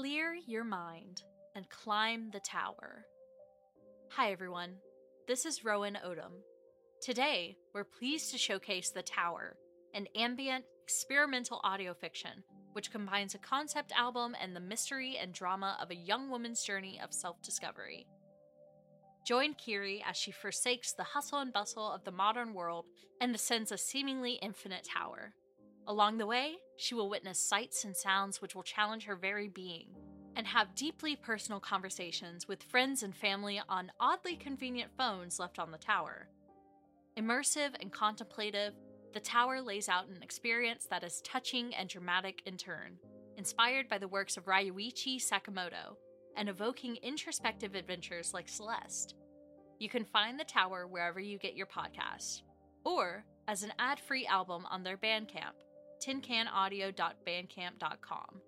Clear your mind and climb the tower. Hi, everyone. This is Rowan Odom. Today, we're pleased to showcase The Tower, an ambient, experimental audio fiction which combines a concept album and the mystery and drama of a young woman's journey of self discovery. Join Kiri as she forsakes the hustle and bustle of the modern world and ascends a seemingly infinite tower. Along the way, she will witness sights and sounds which will challenge her very being, and have deeply personal conversations with friends and family on oddly convenient phones left on the tower. Immersive and contemplative, the tower lays out an experience that is touching and dramatic in turn, inspired by the works of Ryuichi Sakamoto, and evoking introspective adventures like Celeste. You can find the tower wherever you get your podcasts, or as an ad free album on their Bandcamp tincanaudio.bandcamp.com.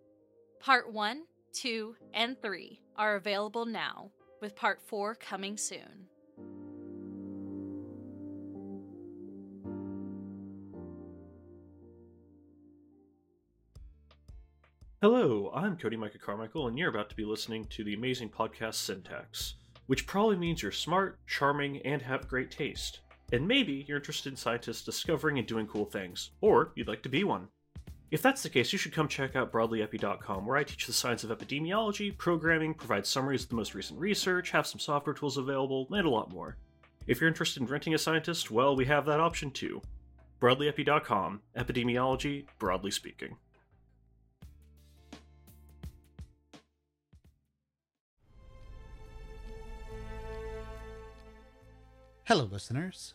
Part 1, 2, and 3 are available now, with Part 4 coming soon. Hello, I'm Cody Micah Carmichael, and you're about to be listening to the amazing podcast Syntax, which probably means you're smart, charming, and have great taste. And maybe you're interested in scientists discovering and doing cool things, or you'd like to be one. If that's the case, you should come check out broadlyepi.com, where I teach the science of epidemiology, programming, provide summaries of the most recent research, have some software tools available, and a lot more. If you're interested in renting a scientist, well, we have that option too. Broadlyepi.com, epidemiology, broadly speaking. Hello, listeners.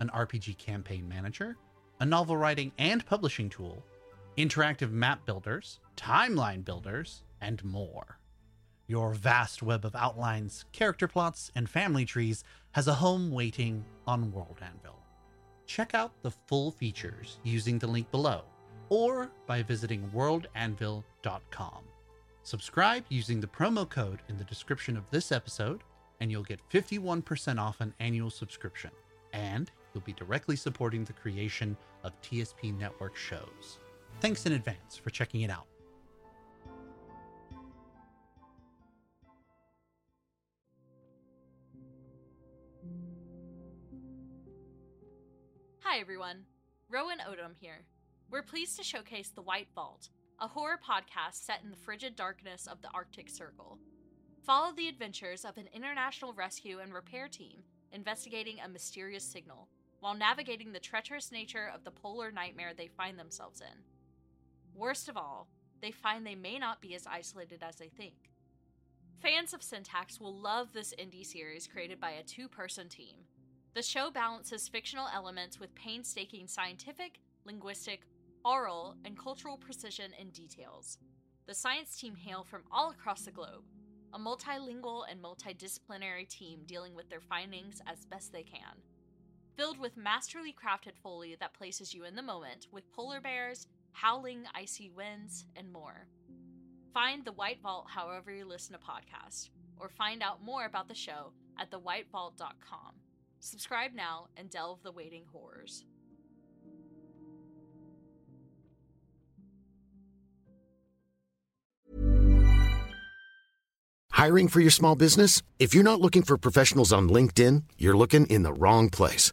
an RPG campaign manager, a novel writing and publishing tool, interactive map builders, timeline builders, and more. Your vast web of outlines, character plots, and family trees has a home waiting on World Anvil. Check out the full features using the link below or by visiting worldanvil.com. Subscribe using the promo code in the description of this episode, and you'll get 51% off an annual subscription. And you'll be directly supporting the creation of TSP Network shows. Thanks in advance for checking it out. Hi, everyone. Rowan Odom here. We're pleased to showcase The White Vault, a horror podcast set in the frigid darkness of the Arctic Circle. Follow the adventures of an international rescue and repair team investigating a mysterious signal while navigating the treacherous nature of the polar nightmare they find themselves in. Worst of all, they find they may not be as isolated as they think. Fans of Syntax will love this indie series created by a two person team. The show balances fictional elements with painstaking scientific, linguistic, oral, and cultural precision and details. The science team hail from all across the globe, a multilingual and multidisciplinary team dealing with their findings as best they can. Filled with masterly crafted foley that places you in the moment with polar bears, howling icy winds, and more. Find The White Vault however you listen to podcasts, or find out more about the show at thewhitevault.com. Subscribe now and delve the waiting horrors. Hiring for your small business? If you're not looking for professionals on LinkedIn, you're looking in the wrong place.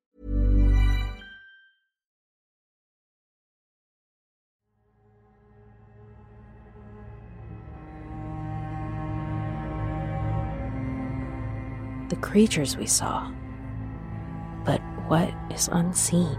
The creatures we saw. But what is unseen?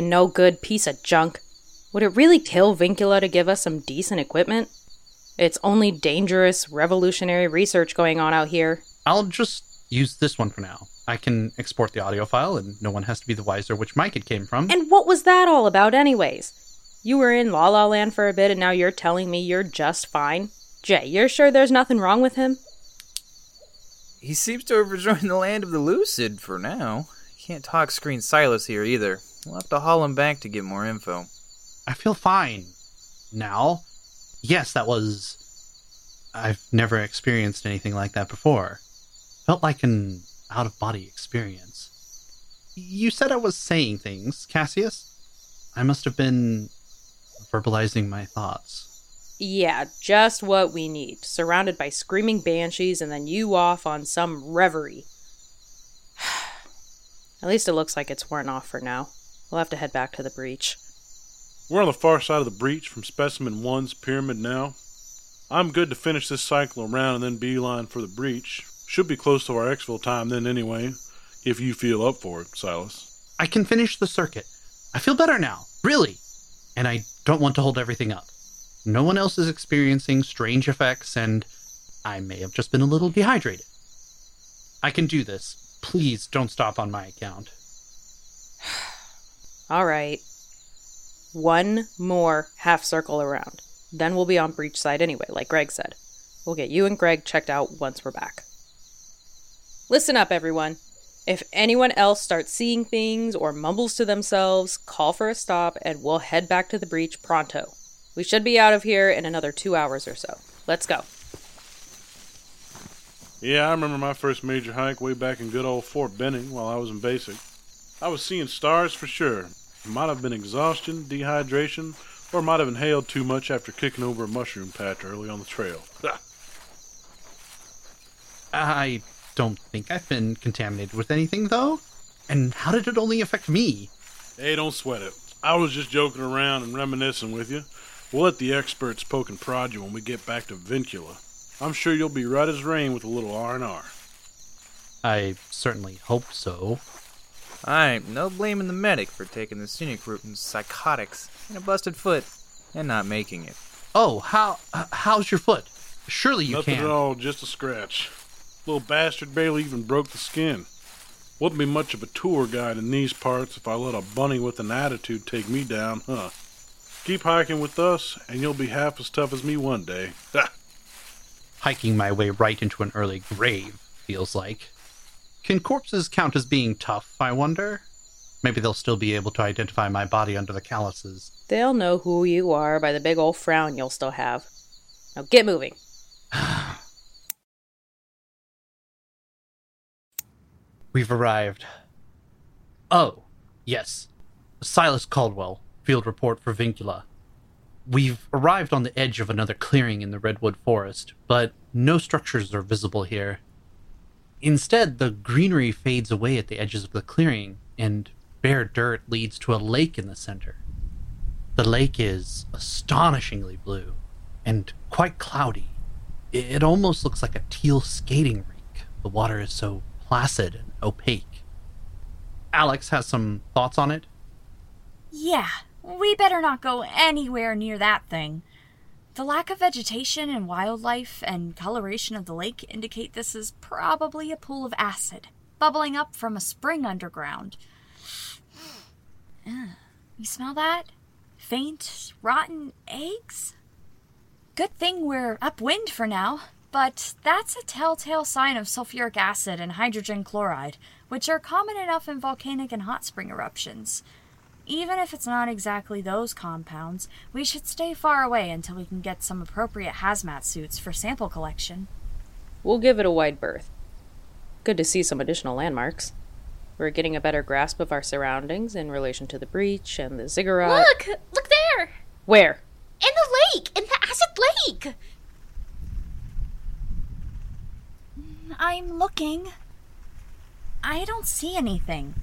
no good piece of junk. Would it really kill Vincula to give us some decent equipment? It's only dangerous, revolutionary research going on out here. I'll just use this one for now. I can export the audio file, and no one has to be the wiser which mic it came from. And what was that all about, anyways? You were in La La Land for a bit, and now you're telling me you're just fine? Jay, you're sure there's nothing wrong with him? He seems to have rejoined the land of the lucid for now. Can't tox screen Silas here either. We'll have to haul him back to get more info. I feel fine now. Yes, that was. I've never experienced anything like that before. Felt like an out of body experience. You said I was saying things, Cassius. I must have been verbalizing my thoughts. Yeah, just what we need. Surrounded by screaming banshees and then you off on some reverie. At least it looks like it's worn off for now. We'll have to head back to the breach. We're on the far side of the breach from Specimen 1's pyramid now. I'm good to finish this cycle around and then beeline for the breach. Should be close to our exfil time then anyway, if you feel up for it, Silas. I can finish the circuit. I feel better now, really. And I don't want to hold everything up. No one else is experiencing strange effects, and I may have just been a little dehydrated. I can do this. Please don't stop on my account. All right. One more half circle around. Then we'll be on breach side anyway, like Greg said. We'll get you and Greg checked out once we're back. Listen up, everyone. If anyone else starts seeing things or mumbles to themselves, call for a stop and we'll head back to the breach pronto. We should be out of here in another two hours or so. Let's go. Yeah, I remember my first major hike way back in good old Fort Benning while I was in basic. I was seeing stars for sure, might have been exhaustion, dehydration, or might have inhaled too much after kicking over a mushroom patch early on the trail. I don't think I've been contaminated with anything, though. And how did it only affect me? Hey, don't sweat it. I was just joking around and reminiscing with you. We'll let the experts poke and prod you when we get back to Vincula. I'm sure you'll be right as rain with a little R&R. I certainly hope so. Alright, no blaming the medic for taking the scenic route in psychotics and a busted foot and not making it. Oh, how uh, how's your foot? Surely you Nothing can. at all, just a scratch. Little bastard barely even broke the skin. Wouldn't be much of a tour guide in these parts if I let a bunny with an attitude take me down, huh? Keep hiking with us, and you'll be half as tough as me one day. Hiking my way right into an early grave, feels like. Can corpses count as being tough, I wonder? Maybe they'll still be able to identify my body under the calluses. They'll know who you are by the big old frown you'll still have. Now get moving. We've arrived. Oh, yes. Silas Caldwell, field report for Vincula. We've arrived on the edge of another clearing in the Redwood Forest, but no structures are visible here. Instead, the greenery fades away at the edges of the clearing, and bare dirt leads to a lake in the center. The lake is astonishingly blue and quite cloudy. It almost looks like a teal skating rink. The water is so placid and opaque. Alyx has some thoughts on it. Yeah, we better not go anywhere near that thing. The lack of vegetation and wildlife and coloration of the lake indicate this is probably a pool of acid, bubbling up from a spring underground. you smell that? Faint, rotten eggs? Good thing we're upwind for now. But that's a telltale sign of sulfuric acid and hydrogen chloride, which are common enough in volcanic and hot spring eruptions. Even if it's not exactly those compounds, we should stay far away until we can get some appropriate hazmat suits for sample collection. We'll give it a wide berth. Good to see some additional landmarks. We're getting a better grasp of our surroundings in relation to the breach and the ziggurat. Look! Look there! Where? In the lake! In the acid lake! I'm looking. I don't see anything.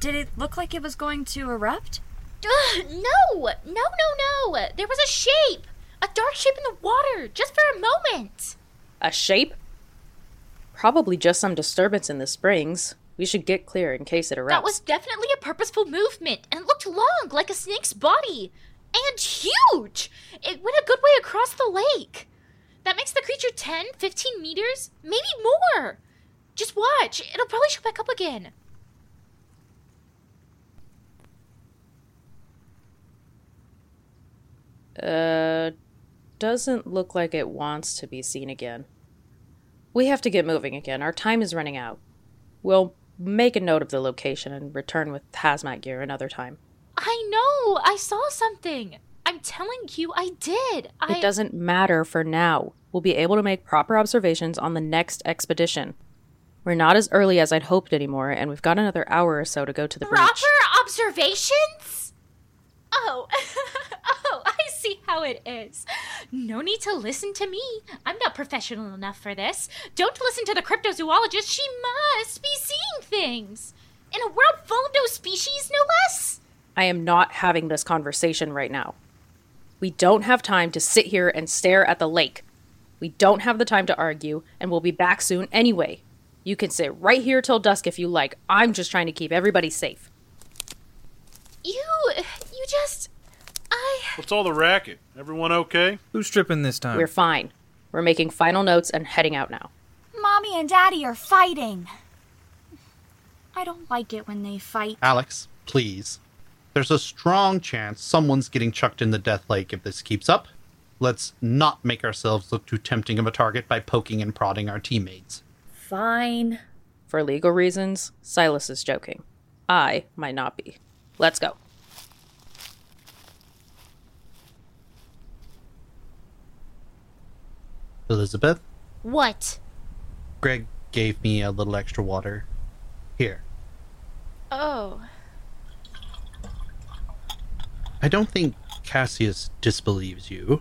Did it look like it was going to erupt? Ugh, no! No, no, no! There was a shape! A dark shape in the water, just for a moment! A shape? Probably just some disturbance in the springs. We should get clear in case it erupts. That was definitely a purposeful movement, and it looked long, like a snake's body. And huge! It went a good way across the lake. That makes the creature 10, 15 meters, maybe more. Just watch, it'll probably show back up again. Uh, doesn't look like it wants to be seen again. We have to get moving again. Our time is running out. We'll make a note of the location and return with hazmat gear another time. I know, I saw something. I'm telling you, I did. I It doesn't matter for now. We'll be able to make proper observations on the next expedition. We're not as early as I'd hoped anymore, and we've got another hour or so to go to the breach. Proper observations? Oh, oh, I see how it is. No need to listen to me. I'm not professional enough for this. Don't listen to the cryptozoologist. She must be seeing things. In a world full of no species, no less. I am not having this conversation right now. We don't have time to sit here and stare at the lake. We don't have the time to argue, and we'll be back soon anyway. You can sit right here till dusk if you like. I'm just trying to keep everybody safe. You, you just, I. What's all the racket? Everyone okay? Who's tripping this time? We're fine. We're making final notes and heading out now. Mommy and Daddy are fighting. I don't like it when they fight. Alyx, please. There's a strong chance someone's getting chucked in the Death Lake if this keeps up. Let's not make ourselves look too tempting of a target by poking and prodding our teammates. Fine. For legal reasons, Silas is joking. I might not be. Let's go. Elizabeth, What? Greg gave me a little extra water. Here. Oh. I don't think Cassius disbelieves you.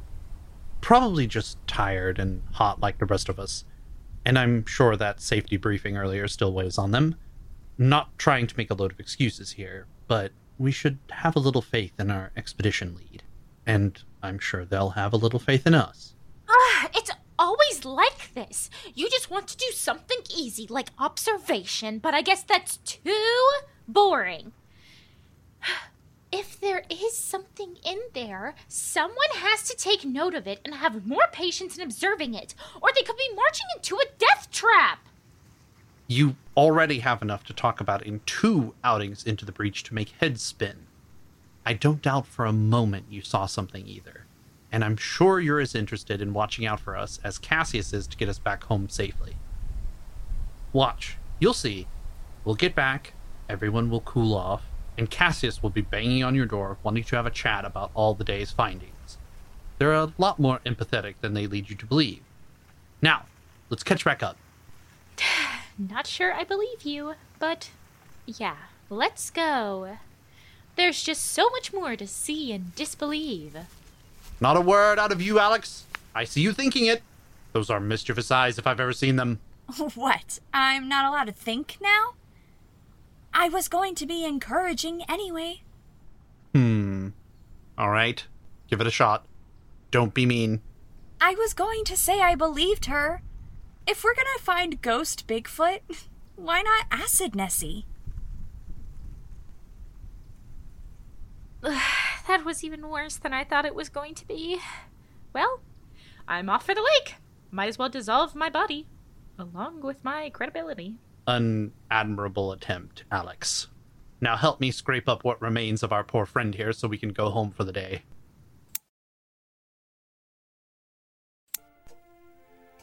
Probably just tired and hot like the rest of us. And I'm sure that safety briefing earlier still weighs on them. Not trying to make a load of excuses here, but we should have a little faith in our expedition lead. And I'm sure they'll have a little faith in us. Ah, it's always like this. You just want to do something easy, like observation, but I guess that's too boring. If there is something in there, someone has to take note of it and have more patience in observing it, or they could be marching into a death trap. You already have enough to talk about in two outings into the breach to make heads spin. I don't doubt for a moment you saw something either, and I'm sure you're as interested in watching out for us as Cassius is to get us back home safely. Watch, you'll see. We'll get back, everyone will cool off, and Cassius will be banging on your door wanting to have a chat about all the day's findings. They're a lot more empathetic than they lead you to believe. Now, let's catch back up. Not sure I believe you, but yeah, let's go. There's just so much more to see and disbelieve. Not a word out of you, Alyx. I see you thinking it. Those are mischievous eyes if I've ever seen them. What? I'm not allowed to think now? I was going to be encouraging anyway. Hmm. All right. Give it a shot. Don't be mean. I was going to say I believed her. If we're gonna find Ghost Bigfoot, why not Acid Nessie? that was even worse than I thought it was going to be. Well, I'm off for the lake. Might as well dissolve my body, along with my credibility. An admirable attempt, Alyx. Now help me scrape up what remains of our poor friend here so we can go home for the day.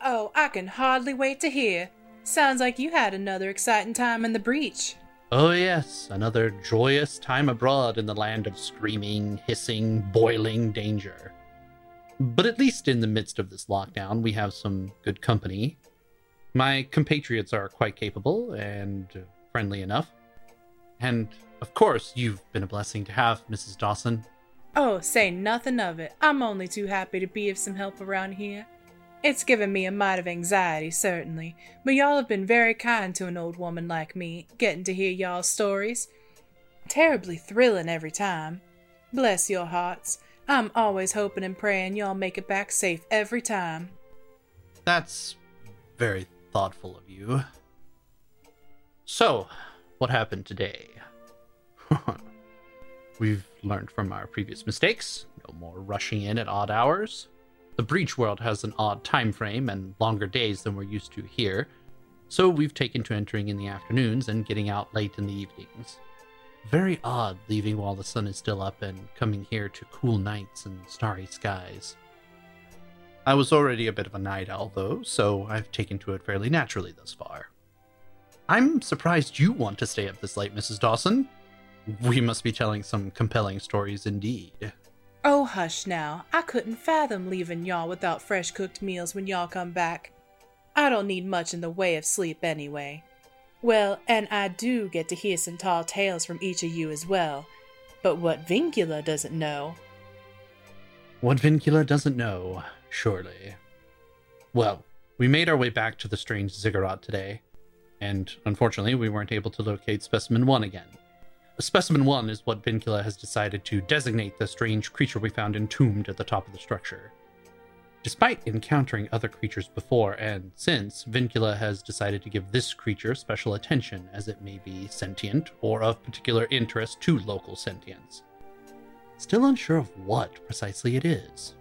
Oh, I can hardly wait to hear. Sounds like you had another exciting time in the breach. Oh, yes, another joyous time abroad in the land of screaming, hissing, boiling danger. But at least in the midst of this lockdown, we have some good company. My compatriots are quite capable and friendly enough. And, of course, you've been a blessing to have, Mrs. Dawson. Oh, say nothing of it. I'm only too happy to be of some help around here. It's given me a mite of anxiety, certainly, but y'all have been very kind to an old woman like me, getting to hear y'all's stories. Terribly thrilling every time. Bless your hearts. I'm always hoping and praying y'all make it back safe every time. That's very thoughtful of you. So, what happened today? We've learned from our previous mistakes. No more rushing in at odd hours. The breach world has an odd time frame and longer days than we're used to here, so we've taken to entering in the afternoons and getting out late in the evenings. Very odd leaving while the sun is still up and coming here to cool nights and starry skies. I was already a bit of a night owl, though, so I've taken to it fairly naturally thus far. I'm surprised you want to stay up this late, Mrs. Dawson. We must be telling some compelling stories indeed. Oh, hush now. I couldn't fathom leaving y'all without fresh cooked meals when y'all come back. I don't need much in the way of sleep anyway. Well, and I do get to hear some tall tales from each of you as well. But what Vincula doesn't know. What Vincula doesn't know, surely. Well, we made our way back to the strange ziggurat today, and unfortunately, we weren't able to locate Specimen 1 again. Specimen 1 is what Vincula has decided to designate the strange creature we found entombed at the top of the structure. Despite encountering other creatures before and since, Vincula has decided to give this creature special attention as it may be sentient or of particular interest to local sentients. Still unsure of what precisely it is.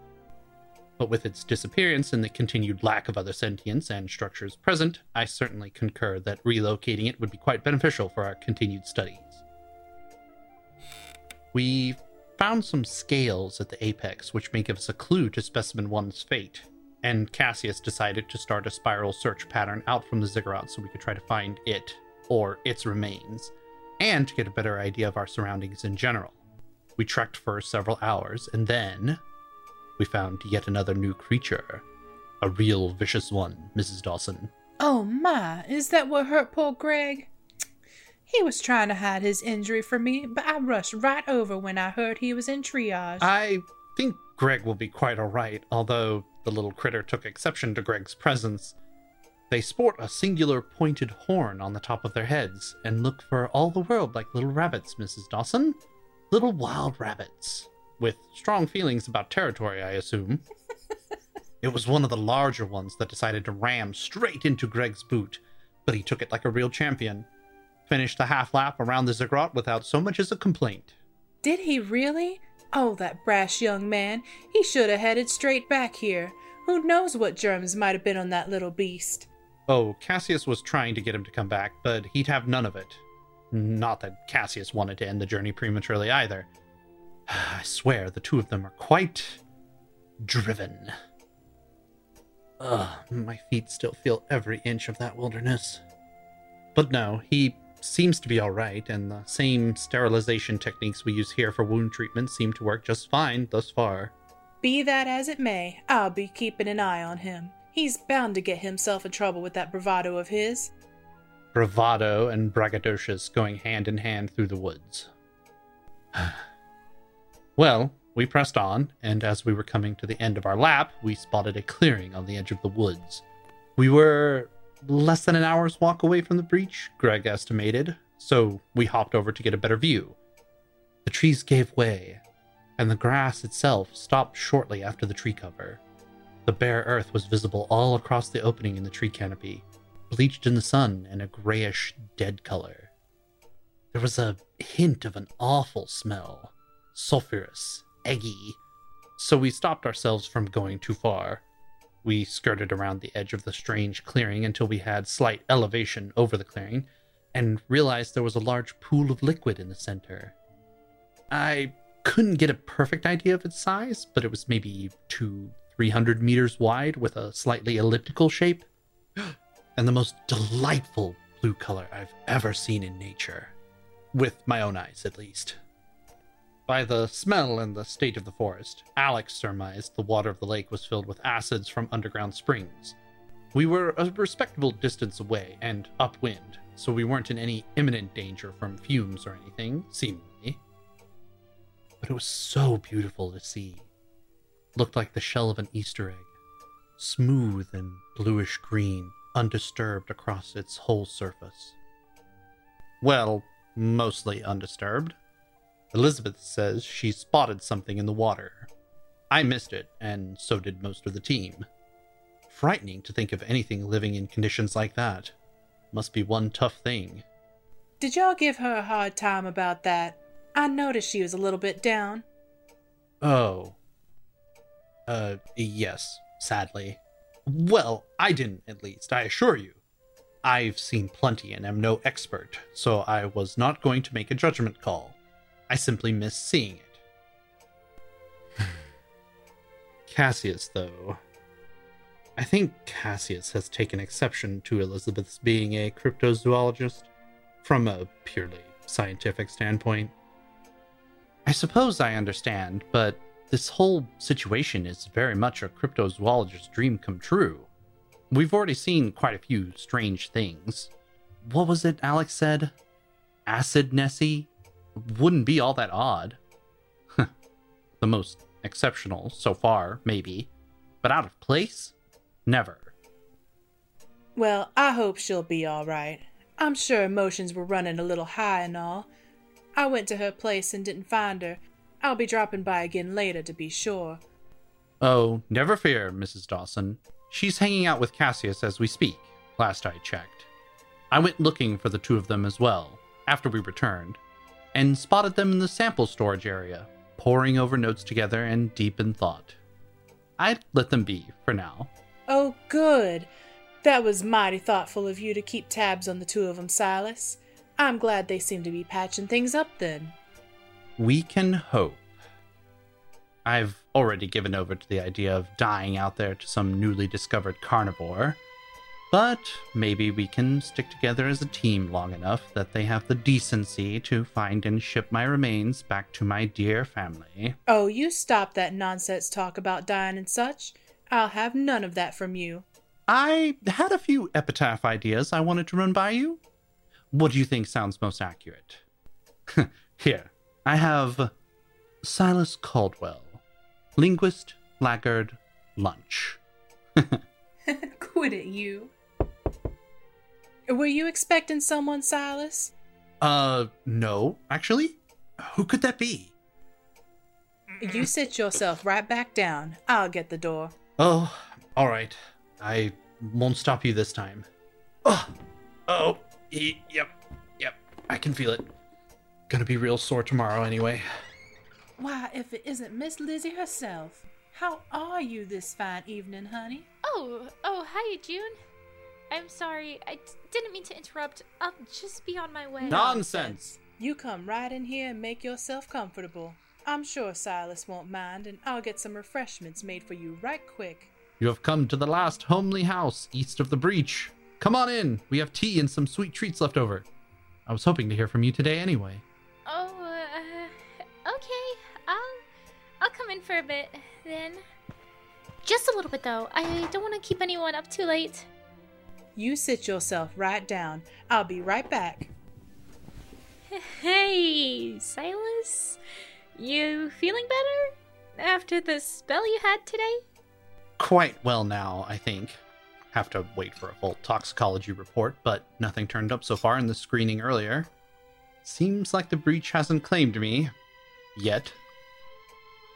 But with its disappearance and the continued lack of other sentience and structures present, I certainly concur that relocating it would be quite beneficial for our continued studies. We found some scales at the apex, which may give us a clue to Specimen 1's fate, and Cassius decided to start a spiral search pattern out from the ziggurat so we could try to find it, or its remains, and to get a better idea of our surroundings in general. We trekked for several hours, and then we found yet another new creature. A real vicious one, Mrs. Dawson. Oh my, is that what hurt poor Greg? He was trying to hide his injury from me, but I rushed right over when I heard he was in triage. I think Greg will be quite alright, although the little critter took exception to Greg's presence. They sport a singular pointed horn on the top of their heads and look for all the world like little rabbits, Mrs. Dawson. Little wild rabbits. With strong feelings about territory, I assume. it was one of the larger ones that decided to ram straight into Greg's boot, but he took it like a real champion finished the half lap around the ziggurat without so much as a complaint. Did he really? Oh, that brash young man. He should have headed straight back here. Who knows what germs might have been on that little beast? Oh, Cassius was trying to get him to come back, but he'd have none of it. Not that Cassius wanted to end the journey prematurely either. I swear the two of them are quite driven. Ugh, my feet still feel every inch of that wilderness. But no, he seems to be alright, and the same sterilization techniques we use here for wound treatment seem to work just fine thus far. Be that as it may, I'll be keeping an eye on him. He's bound to get himself in trouble with that bravado of his. Bravado and braggadocious going hand in hand through the woods. well, we pressed on, and as we were coming to the end of our lap, we spotted a clearing on the edge of the woods. We were less than an hour's walk away from the breach, Greg estimated, so we hopped over to get a better view. The trees gave way, and the grass itself stopped shortly after the tree cover. The bare earth was visible all across the opening in the tree canopy, bleached in the sun in a grayish, dead color. There was a hint of an awful smell, sulphurous, eggy, so we stopped ourselves from going too far. We skirted around the edge of the strange clearing until we had slight elevation over the clearing and realized there was a large pool of liquid in the center. I couldn't get a perfect idea of its size, but it was maybe two, 300 meters wide with a slightly elliptical shape, and the most delightful blue color I've ever seen in nature. With my own eyes, at least. By the smell and the state of the forest, Alyx surmised the water of the lake was filled with acids from underground springs. We were a respectable distance away and upwind, so we weren't in any imminent danger from fumes or anything, seemingly. But it was so beautiful to see. Looked like the shell of an Easter egg, smooth and bluish green, undisturbed across its whole surface. Well, mostly undisturbed. Elizabeth says she spotted something in the water. I missed it, and so did most of the team. Frightening to think of anything living in conditions like that. Must be one tough thing. Did y'all give her a hard time about that? I noticed she was a little bit down. Oh. Uh, yes, sadly. Well, I didn't, at least, I assure you. I've seen plenty and am no expert, so I was not going to make a judgment call. I simply miss seeing it. Cassius, though. I think Cassius has taken exception to Elizabeth's being a cryptozoologist from a purely scientific standpoint. I suppose I understand, but this whole situation is very much a cryptozoologist's dream come true. We've already seen quite a few strange things. What was it Alyx said? Acid Nessie? Wouldn't be all that odd. the most exceptional so far, maybe. But out of place? Never. Well, I hope she'll be all right. I'm sure emotions were running a little high and all. I went to her place and didn't find her. I'll be dropping by again later to be sure. Oh, never fear, Mrs. Dawson. She's hanging out with Cassius as we speak, last I checked. I went looking for the two of them as well, after we returned, and spotted them in the sample storage area, poring over notes together and deep in thought. I'd let them be for now. Oh, good. That was mighty thoughtful of you to keep tabs on the two of 'em, Silas. I'm glad they seem to be patching things up then. We can hope. I've already given over to the idea of dying out there to some newly discovered carnivore. But maybe we can stick together as a team long enough that they have the decency to find and ship my remains back to my dear family. Oh, you stop that nonsense talk about dying and such. I'll have none of that from you. I had a few epitaph ideas I wanted to run by you. What do you think sounds most accurate? Here, I have Silas Caldwell, linguist, laggard, lunch. Quit it, you. Were you expecting someone, Silas? Uh, no, actually. Who could that be? You sit yourself right back down. I'll get the door. Oh, all right. I won't stop you this time. Oh, oh, e- yep, yep. I can feel it. Gonna be real sore tomorrow anyway. Why, if it isn't Miss Lizzie herself. How are you this fine evening, honey? Oh, oh, hi, June. I'm sorry. I d- didn't mean to interrupt. I'll just be on my way. Nonsense! You come right in here and make yourself comfortable. I'm sure Silas won't mind, and I'll get some refreshments made for you right quick. You have come to the last homely house east of the breach. Come on in. We have tea and some sweet treats left over. I was hoping to hear from you today anyway. Oh, uh, okay. I'll, I'll come in for a bit then. Just a little bit though. I don't want to keep anyone up too late. You sit yourself right down. I'll be right back. Hey, Silas. You feeling better after the spell you had today? Quite well now, I think. Have to wait for a full toxicology report, but nothing turned up so far in the screening earlier. Seems like the breach hasn't claimed me. Yet.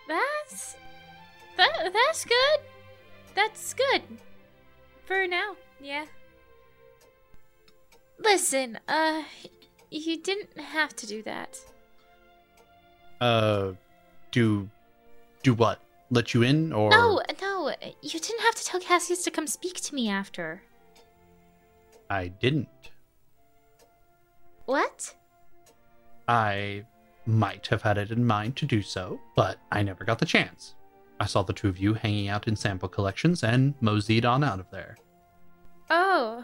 That's that that's good. That's good. For now, yeah. Listen, uh you didn't have to do that. Uh, do. do what? Let you in, or. No, no, you didn't have to tell Cassius to come speak to me after. I didn't. What? I might have had it in mind to do so, but I never got the chance. I saw the two of you hanging out in sample collections and moseyed on out of there. Oh,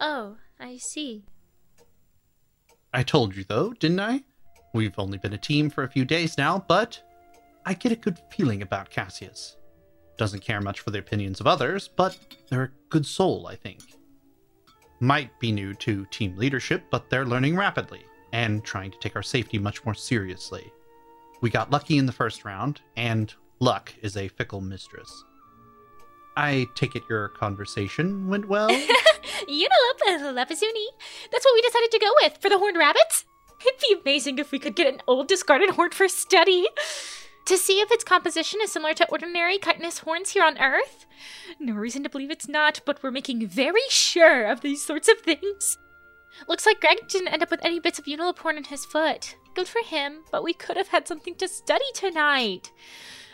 oh, I see. I told you, though, didn't I? We've only been a team for a few days now, but I get a good feeling about Cassius. Doesn't care much for the opinions of others, but they're a good soul, I think. Might be new to team leadership, but they're learning rapidly and trying to take our safety much more seriously. We got lucky in the first round, and luck is a fickle mistress. I take it your conversation went well? Unalapa uh, Lapazuni. That's what we decided to go with for the horned rabbits. It'd be amazing if we could get an old discarded horn for study. To see if its composition is similar to ordinary chitinous horns here on Earth? No reason to believe it's not, but we're making very sure of these sorts of things. Looks like Greg didn't end up with any bits of Unalip horn in his foot. Good for him, but we could have had something to study tonight.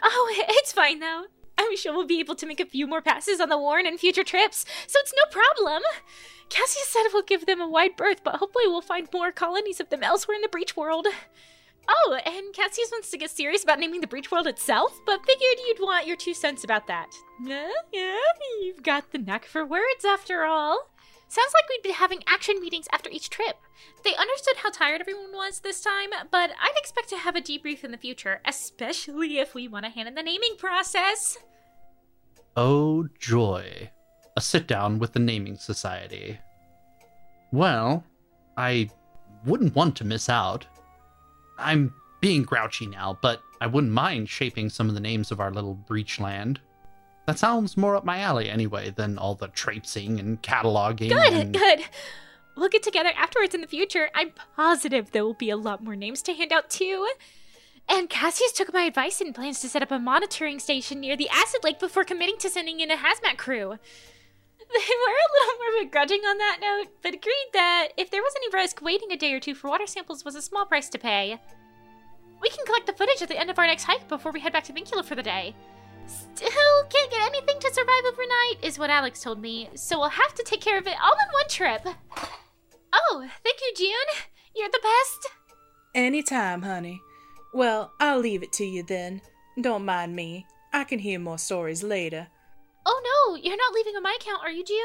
Oh, it's fine though. I'm sure we'll be able to make a few more passes on the Warren in future trips, so it's no problem. Cassius said we'll give them a wide berth, but hopefully we'll find more colonies of them elsewhere in the breach world. Oh, and Cassius wants to get serious about naming the breach world itself, but figured you'd want your two cents about that. Yeah, yeah, you've got the knack for words after all. Sounds like we'd be having action meetings after each trip. They understood how tired everyone was this time, but I'd expect to have a debrief in the future, especially if we want a hand in the naming process. Oh, joy. A sit down with the Naming Society. Well, I wouldn't want to miss out. I'm being grouchy now, but I wouldn't mind shaping some of the names of our little breach land. That sounds more up my alley anyway than all the traipsing and cataloging. Good, and... good. We'll get together afterwards in the future. I'm positive there will be a lot more names to hand out too. And Cassius took my advice and plans to set up a monitoring station near the acid lake before committing to sending in a hazmat crew. They were a little more begrudging on that note, but agreed that if there was any risk, waiting a day or two for water samples was a small price to pay. We can collect the footage at the end of our next hike before we head back to Vincula for the day. Still can't get anything to survive overnight, is what Alyx told me, so we'll have to take care of it all in one trip. Oh, thank you, June. You're the best. Anytime, honey. Well, I'll leave it to you then. Don't mind me. I can hear more stories later. Oh no, you're not leaving on my account, are you, June?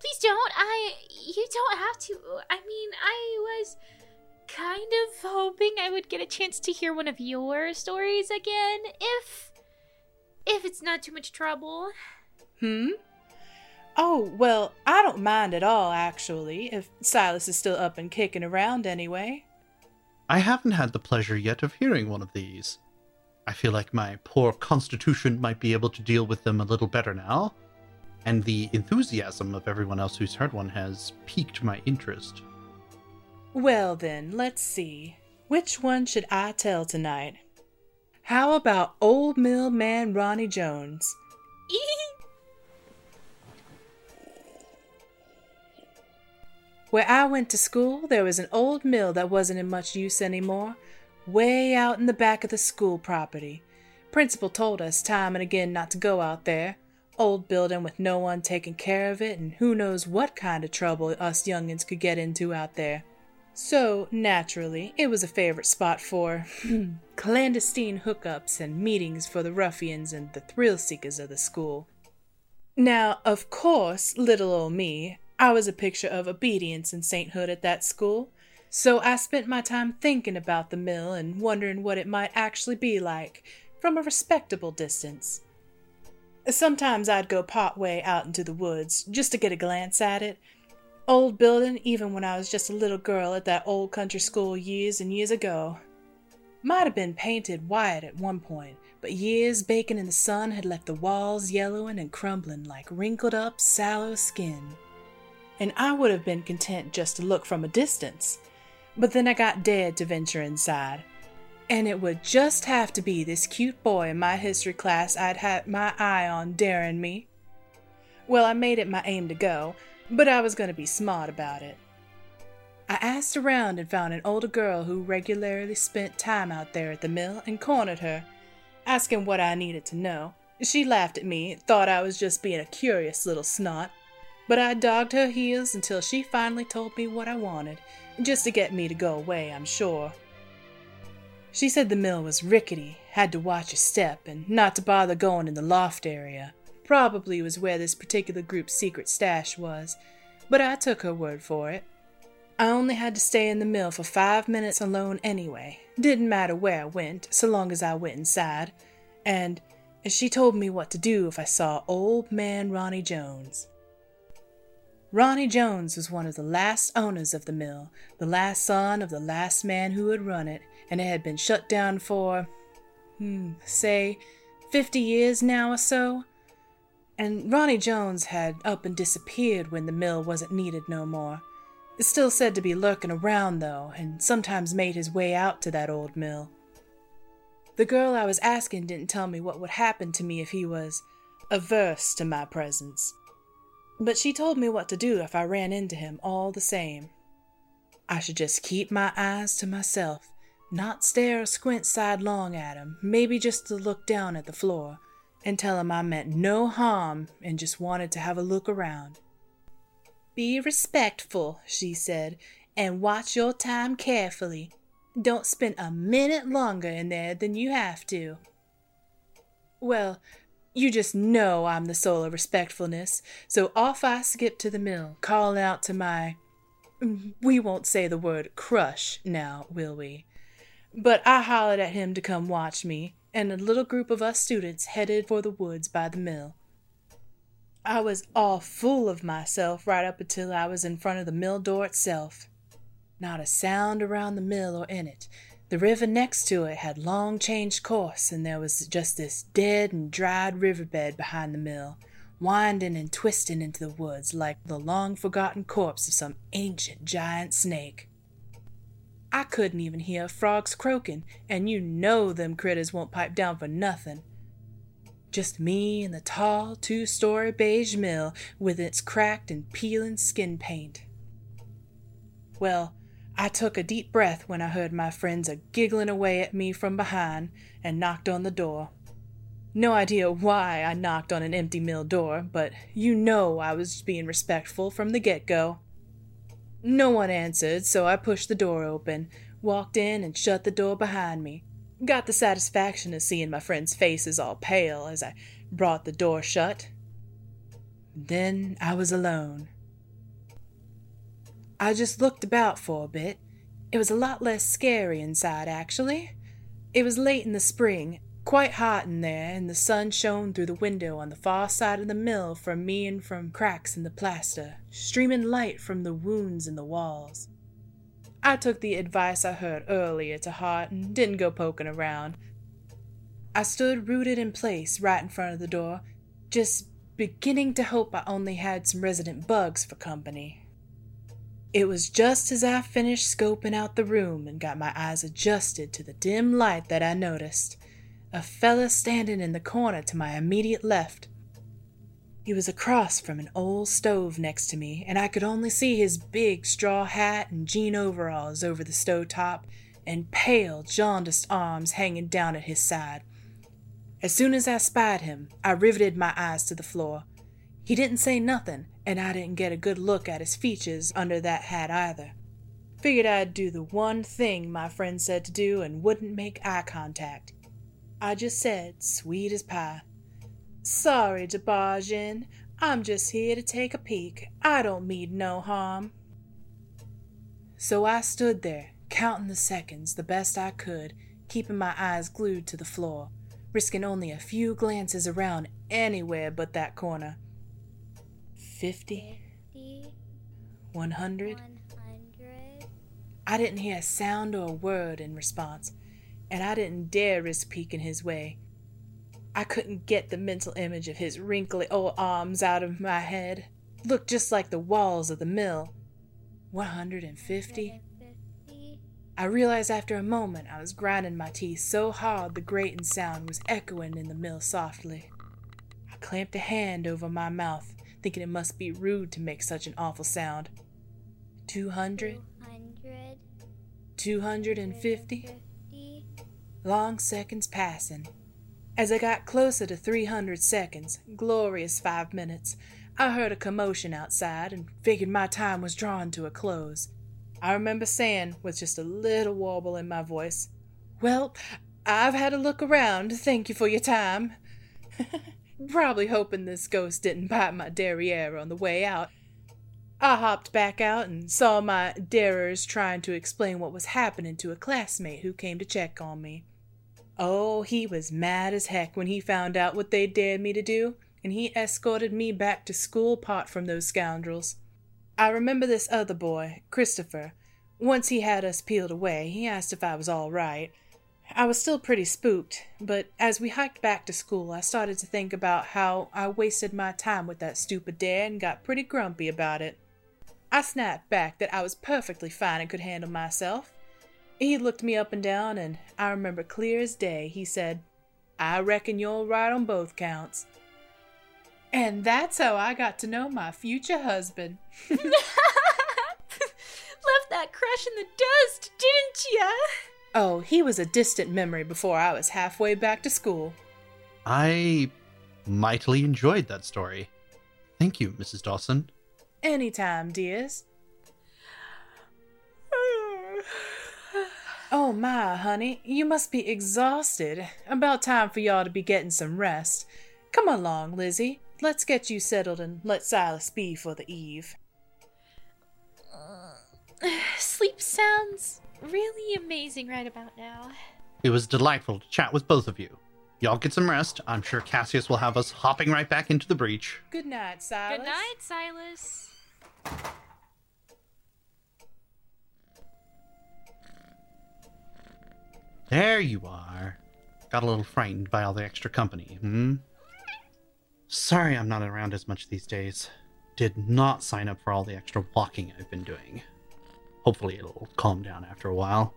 Please don't. I. You don't have to. I mean, I was kind of hoping I would get a chance to hear one of your stories again, if. If it's not too much trouble. Hmm? Oh, well, I don't mind at all, actually, if Silas is still up and kicking around anyway. I haven't had the pleasure yet of hearing one of these. I feel like my poor constitution might be able to deal with them a little better now, and the enthusiasm of everyone else who's heard one has piqued my interest. Well, then, let's see. Which one should I tell tonight? How about Old Mill Man Ronnie Jones? Where I went to school, there was an old mill that wasn't in much use anymore, way out in the back of the school property. Principal told us time and again not to go out there. Old building with no one taking care of it, and who knows what kind of trouble us youngins could get into out there. So, naturally, it was a favorite spot for hmm, clandestine hookups and meetings for the ruffians and the thrill seekers of the school. Now, of course, little old me, I was a picture of obedience and sainthood at that school, so I spent my time thinking about the mill and wondering what it might actually be like from a respectable distance. Sometimes I'd go part way out into the woods just to get a glance at it. Old building, even when I was just a little girl at that old country school years and years ago. Might have been painted white at one point, but years baking in the sun had left the walls yellowing and crumbling like wrinkled up, sallow skin. And I would have been content just to look from a distance. But then I got dared to venture inside. And it would just have to be this cute boy in my history class I'd had my eye on daring me. Well, I made it my aim to go, but I was going to be smart about it. I asked around and found an older girl who regularly spent time out there at the mill and cornered her, asking what I needed to know. She laughed at me, thought I was just being a curious little snot, but I dogged her heels until she finally told me what I wanted, just to get me to go away, I'm sure. She said the mill was rickety, had to watch your step and not to bother going in the loft area. Probably was where this particular group's secret stash was, but I took her word for it. I only had to stay in the mill for five minutes alone anyway. Didn't matter where I went, so long as I went inside. And she told me what to do if I saw old man Ronnie Jones. Ronnie Jones was one of the last owners of the mill, the last son of the last man who had run it, and it had been shut down for, hmm, say, fifty years now or so. And Ronnie Jones had up and disappeared when the mill wasn't needed no more. Still said to be lurking around, though, and sometimes made his way out to that old mill. The girl I was asking didn't tell me what would happen to me if he was averse to my presence. But she told me what to do if I ran into him all the same. I should just keep my eyes to myself, not stare or squint sidelong at him, maybe just to look down at the floor, and tell him I meant no harm and just wanted to have a look around. Be respectful, she said, and watch your time carefully. Don't spend a minute longer in there than you have to. Well, you just know I'm the soul of respectfulness, so off I skip to the mill, calling out to my. We won't say the word crush now, will we? But I hollered at him to come watch me, and a little group of us students headed for the woods by the mill. I was all full of myself right up until I was in front of the mill door itself. Not a sound around the mill or in it, the river next to it had long changed course, and there was just this dead and dried riverbed behind the mill, winding and twisting into the woods like the long forgotten corpse of some ancient giant snake. I couldn't even hear frogs croaking, and you know them critters won't pipe down for nothing. Just me and the tall two story beige mill with its cracked and peeling skin paint. Well, I took a deep breath when I heard my friends a giggling away at me from behind and knocked on the door. No idea why I knocked on an empty mill door, but you know I was being respectful from the get go. No one answered, so I pushed the door open, walked in, and shut the door behind me. Got the satisfaction of seeing my friends' faces all pale as I brought the door shut. Then I was alone. I just looked about for a bit. It was a lot less scary inside, actually. It was late in the spring, quite hot in there, and the sun shone through the window on the far side of the mill from me and from cracks in the plaster, streaming light from the wounds in the walls. I took the advice I heard earlier to heart and didn't go poking around. I stood rooted in place right in front of the door, just beginning to hope I only had some resident bugs for company. It was just as I finished scoping out the room and got my eyes adjusted to the dim light that I noticed a fella standing in the corner to my immediate left. He was across from an old stove next to me, and I could only see his big straw hat and jean overalls over the stove top, and pale, jaundiced arms hanging down at his side. As soon as I spied him, I riveted my eyes to the floor. He didn't say nothing, and I didn't get a good look at his features under that hat either. Figured I'd do the one thing my friend said to do and wouldn't make eye contact. I just said, sweet as pie, Sorry to barge in. I'm just here to take a peek. I don't mean no harm. So I stood there, counting the seconds the best I could, keeping my eyes glued to the floor, risking only a few glances around anywhere but that corner. Fifty? One hundred? I didn't hear a sound or a word in response, and I didn't dare risk peeking his way. I couldn't get the mental image of his wrinkly old arms out of my head. Looked just like the walls of the mill. 150? I realized after a moment I was grinding my teeth so hard the grating sound was echoing in the mill softly. I clamped a hand over my mouth thinking it must be rude to make such an awful sound. Two hundred? Two hundred and fifty? Long seconds passing. As I got closer to three hundred seconds, glorious five minutes, I heard a commotion outside and figured my time was drawing to a close. I remember saying, with just a little warble in my voice, Well, I've had a look around. Thank you for your time. Probably hoping this ghost didn't bite my derriere on the way out. I hopped back out and saw my darers trying to explain what was happening to a classmate who came to check on me. Oh, he was mad as heck when he found out what they dared me to do, and he escorted me back to school apart from those scoundrels. I remember this other boy, Christopher. Once he had us peeled away, he asked if I was all right. I was still pretty spooked, but as we hiked back to school, I started to think about how I wasted my time with that stupid dare and got pretty grumpy about it. I snapped back that I was perfectly fine and could handle myself. He looked me up and down, and I remember clear as day he said, I reckon you're right on both counts. And that's how I got to know my future husband. Left that crush in the dust, didn't ya? Oh, he was a distant memory before I was halfway back to school. I mightily enjoyed that story. Thank you, Mrs. Dawson. Anytime, dears. Oh my, honey, you must be exhausted. About time for y'all to be getting some rest. Come along, Lizzie. Let's get you settled and let Silas be for the eve. Sleep sounds really amazing right about now. It was delightful to chat with both of you. Y'all get some rest. I'm sure Cassius will have us hopping right back into the breach. Good night, Silas. Good night, Silas. There you are. Got a little frightened by all the extra company, hmm? Sorry I'm not around as much these days. Did not sign up for all the extra walking I've been doing. Hopefully it'll calm down after a while.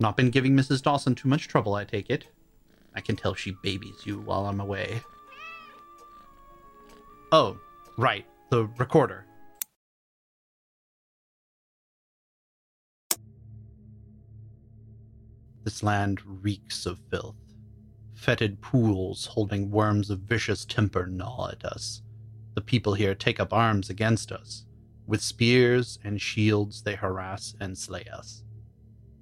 Not been giving Mrs. Dawson too much trouble, I take it. I can tell she babies you while I'm away. Oh, right, the recorder. This land reeks of filth. Fetid pools holding worms of vicious temper gnaw at us. The people here take up arms against us. With spears and shields, they harass and slay us.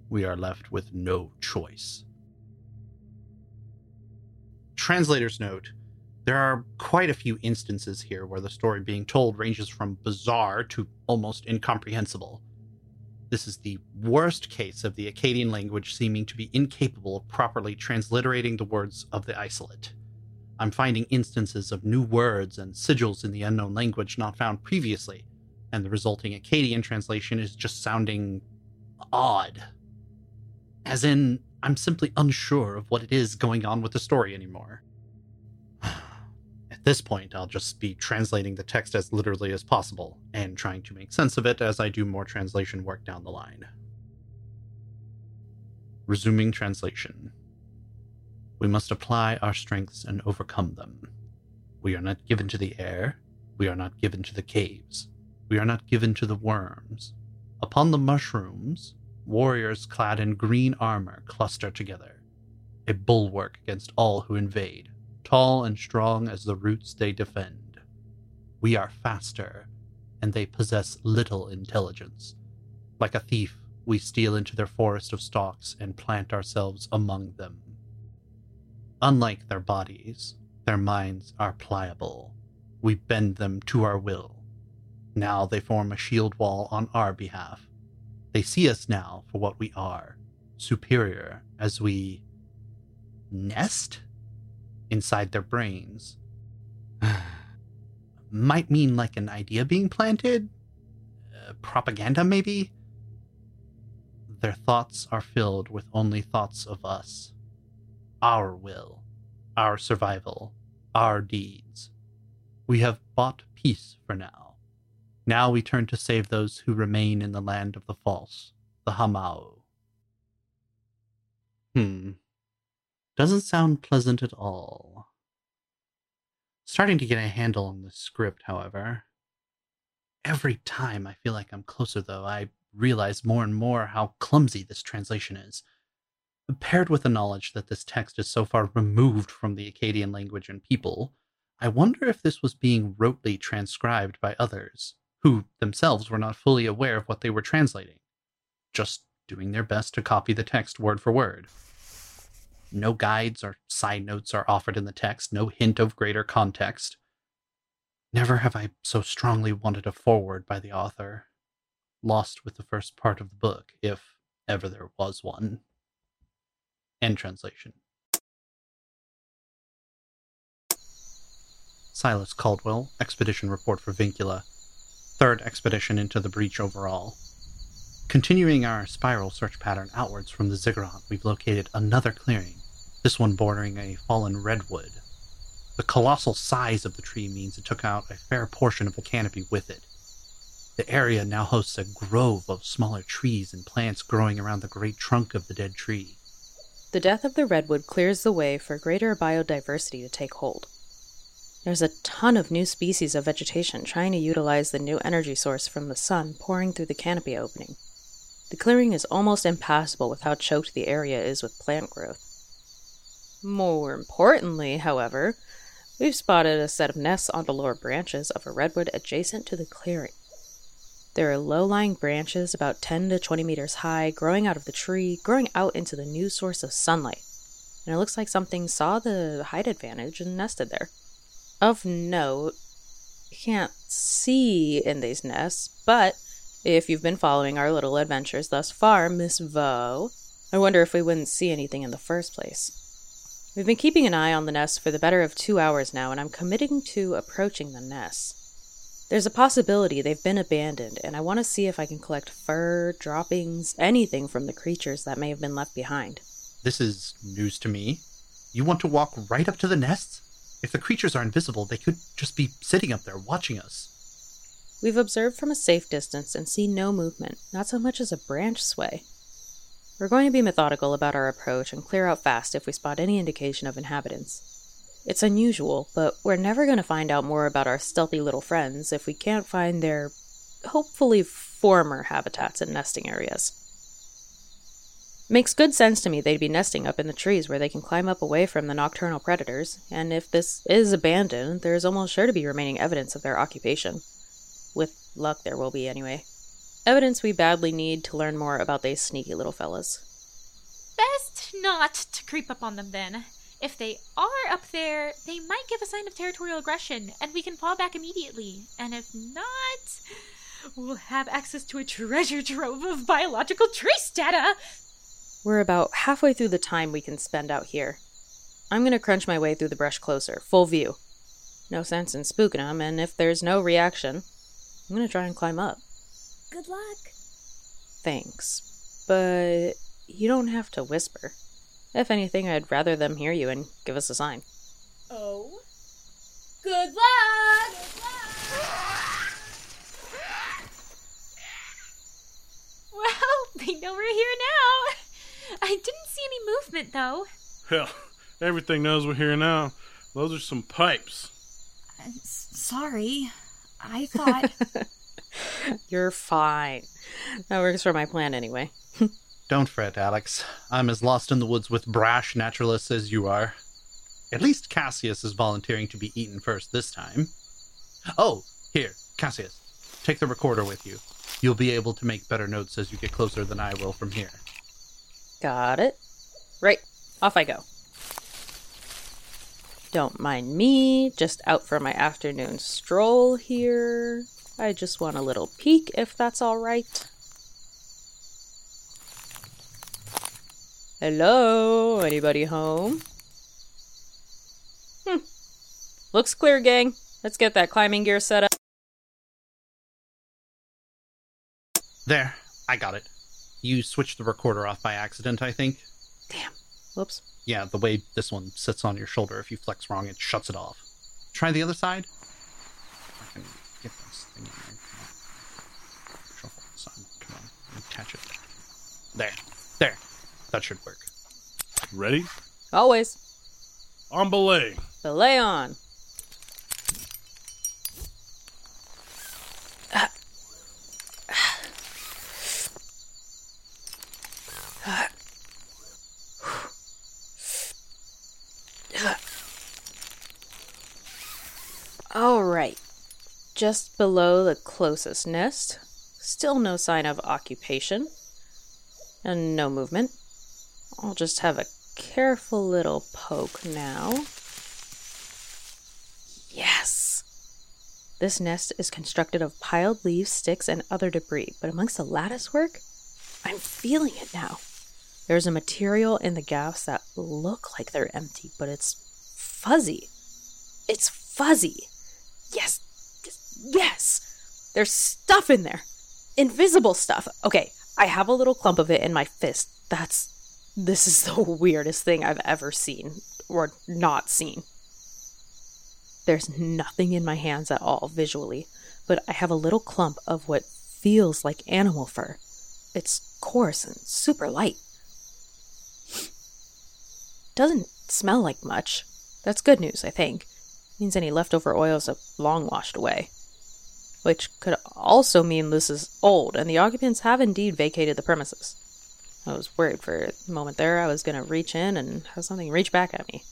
We are left with no choice. Translator's note there are quite a few instances here where the story being told ranges from bizarre to almost incomprehensible. This is the worst case of the Akkadian language seeming to be incapable of properly transliterating the words of the isolate. I'm finding instances of new words and sigils in the unknown language not found previously, and the resulting Akkadian translation is just sounding odd. As in, I'm simply unsure of what it is going on with the story anymore. At this point, I'll just be translating the text as literally as possible and trying to make sense of it as I do more translation work down the line. Resuming translation. We must apply our strengths and overcome them. We are not given to the air. We are not given to the caves. We are not given to the worms. Upon the mushrooms, warriors clad in green armor cluster together, a bulwark against all who invade, tall and strong as the roots they defend. We are faster, and they possess little intelligence. Like a thief, we steal into their forest of stalks and plant ourselves among them. Unlike their bodies, their minds are pliable. We bend them to our will. Now they form a shield wall on our behalf. They see us now for what we are, superior as we nest inside their brains. Might mean like an idea being planted? Uh, propaganda, maybe? Their thoughts are filled with only thoughts of us. Our will, our survival, our deeds. We have bought peace for now. Now we turn to save those who remain in the land of the false, the Hamao. Hmm. Doesn't sound pleasant at all. Starting to get a handle on the script, however. Every time I feel like I'm closer, though, I realize more and more how clumsy this translation is. Paired with the knowledge that this text is so far removed from the Akkadian language and people, I wonder if this was being rotely transcribed by others, who themselves were not fully aware of what they were translating, just doing their best to copy the text word for word. No guides or side notes are offered in the text, no hint of greater context. Never have I so strongly wanted a foreword by the author, lost with the first part of the book, if ever there was one. End translation. Silas Caldwell, Expedition Report for Vincula. Third expedition into the breach overall. Continuing our spiral search pattern outwards from the ziggurat, we've located another clearing, this one bordering a fallen redwood. The colossal size of the tree means it took out a fair portion of the canopy with it. The area now hosts a grove of smaller trees and plants growing around the great trunk of the dead tree. The death of the redwood clears the way for greater biodiversity to take hold. There's a ton of new species of vegetation trying to utilize the new energy source from the sun pouring through the canopy opening. The clearing is almost impassable with how choked the area is with plant growth. More importantly, however, we've spotted a set of nests on the lower branches of a redwood adjacent to the clearing. There are low lying branches about 10 to 20 meters high growing out of the tree, growing out into the new source of sunlight. And it looks like something saw the height advantage and nested there. Of note, you can't see in these nests, but if you've been following our little adventures thus far, Miss Vo, I wonder if we wouldn't see anything in the first place. We've been keeping an eye on the nests for the better of two hours now, and I'm committing to approaching the nests. There's a possibility they've been abandoned, and I want to see if I can collect fur, droppings, anything from the creatures that may have been left behind. This is news to me. You want to walk right up to the nests? If the creatures are invisible, they could just be sitting up there watching us. We've observed from a safe distance and see no movement, not so much as a branch sway. We're going to be methodical about our approach and clear out fast if we spot any indication of inhabitants. It's unusual, but we're never going to find out more about our stealthy little friends if we can't find their, hopefully, former habitats and nesting areas. Makes good sense to me they'd be nesting up in the trees where they can climb up away from the nocturnal predators, and if this is abandoned, there's almost sure to be remaining evidence of their occupation. With luck, there will be anyway. Evidence we badly need to learn more about these sneaky little fellas. Best not to creep up on them then. If they are up there, they might give a sign of territorial aggression, and we can fall back immediately. And if not, we'll have access to a treasure trove of biological trace data. We're about halfway through the time we can spend out here. I'm gonna crunch my way through the brush closer, full view. No sense in spooking them, and if there's no reaction, I'm gonna try and climb up. Good luck. Thanks. But you don't have to whisper. If anything, I'd rather them hear you and give us a sign. Oh. Good luck! Well, they know we're here now. I didn't see any movement, though. Hell, everything knows we're here now. Those are some pipes. Uh, s- sorry. I thought. You're fine. That works for my plan anyway. Don't fret, Alyx. I'm as lost in the woods with brash naturalists as you are. At least Cassius is volunteering to be eaten first this time. Oh, here, Cassius. Take the recorder with you. You'll be able to make better notes as you get closer than I will from here. Got it. Right, off I go. Don't mind me, just out for my afternoon stroll here. I just want a little peek if that's all right. Hello, anybody home? Hmm. Looks clear, gang. Let's get that climbing gear set up. There, I got it. You switched the recorder off by accident, I think. Damn. Whoops. Yeah, the way this one sits on your shoulder, if you flex wrong, it shuts it off. Try the other side. I can get this thing in there. Come on. Shuffle this on. Come on. Attach it. There. There. That should work. Ready? Always. On belay. Belay on. All right. Just below the closest nest. Still no sign of occupation. And no movement. I'll just have a careful little poke now. Yes! This nest is constructed of piled leaves, sticks, and other debris, but amongst the lattice work, I'm feeling it now. There's a material in the gaps that look like they're empty, but it's fuzzy. It's fuzzy. Yes, yes! There's stuff in there. Invisible stuff. Okay, I have a little clump of it in my fist. That's. This is the weirdest thing I've ever seen, or not seen. There's nothing in my hands at all visually, but I have a little clump of what feels like animal fur. It's coarse and super light. Doesn't smell like much. That's good news, I think. Means any leftover oils have long washed away. Which could also mean this is old, and the occupants have indeed vacated the premises. I was worried for a moment there I was going to reach in and have something reach back at me.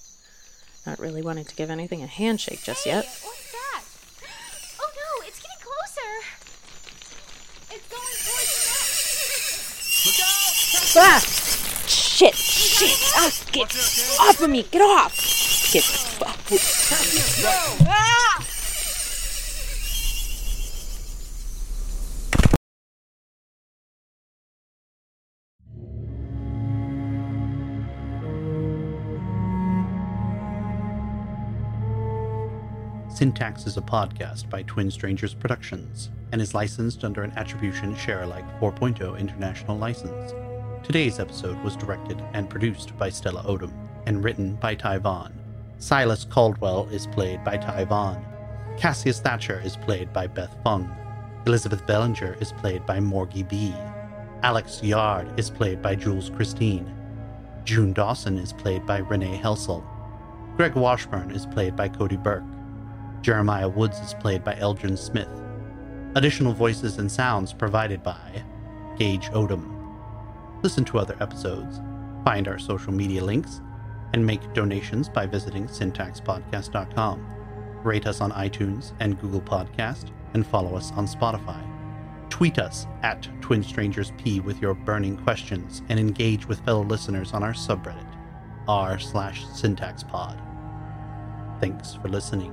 Not really wanting to give anything a handshake just yet. What's that? Oh no, it's getting closer. It's going towards Ah! Shit! Shit! Ah, get off of me! Get off! Get off! Ah! Syntax is a podcast by Twin Strangers Productions and is licensed under an Attribution Share Alike 4.0 international license. Today's episode was directed and produced by Stella Odom and written by Ty Von. Silas Caldwell is played by Ty Von. Cassius Thatcher is played by Beth Phung. Elizabeth Bellanger is played by Morgie Bee. Alyx Yard is played by Jules Christine. June Dawson is played by Renee Helsel. Greg Washburn is played by Cody Burke. Jeremiah Woods is played by Elgin Smith. Additional voices and sounds provided by Gage Odom. Listen to other episodes, find our social media links, and make donations by visiting syntaxpodcast.com. Rate us on iTunes and Google Podcast, and follow us on Spotify. Tweet us at Twin Strangers P with your burning questions and engage with fellow listeners on our subreddit, r slash syntaxpod. Thanks for listening.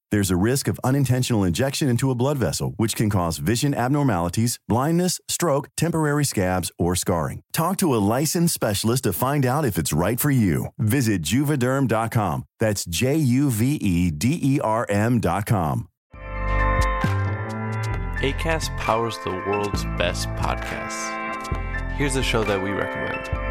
There's a risk of unintentional injection into a blood vessel, which can cause vision abnormalities, blindness, stroke, temporary scabs, or scarring. Talk to a licensed specialist to find out if it's right for you. Visit juvederm.com. That's J U V E D E R M.com. ACAST powers the world's best podcasts. Here's a show that we recommend.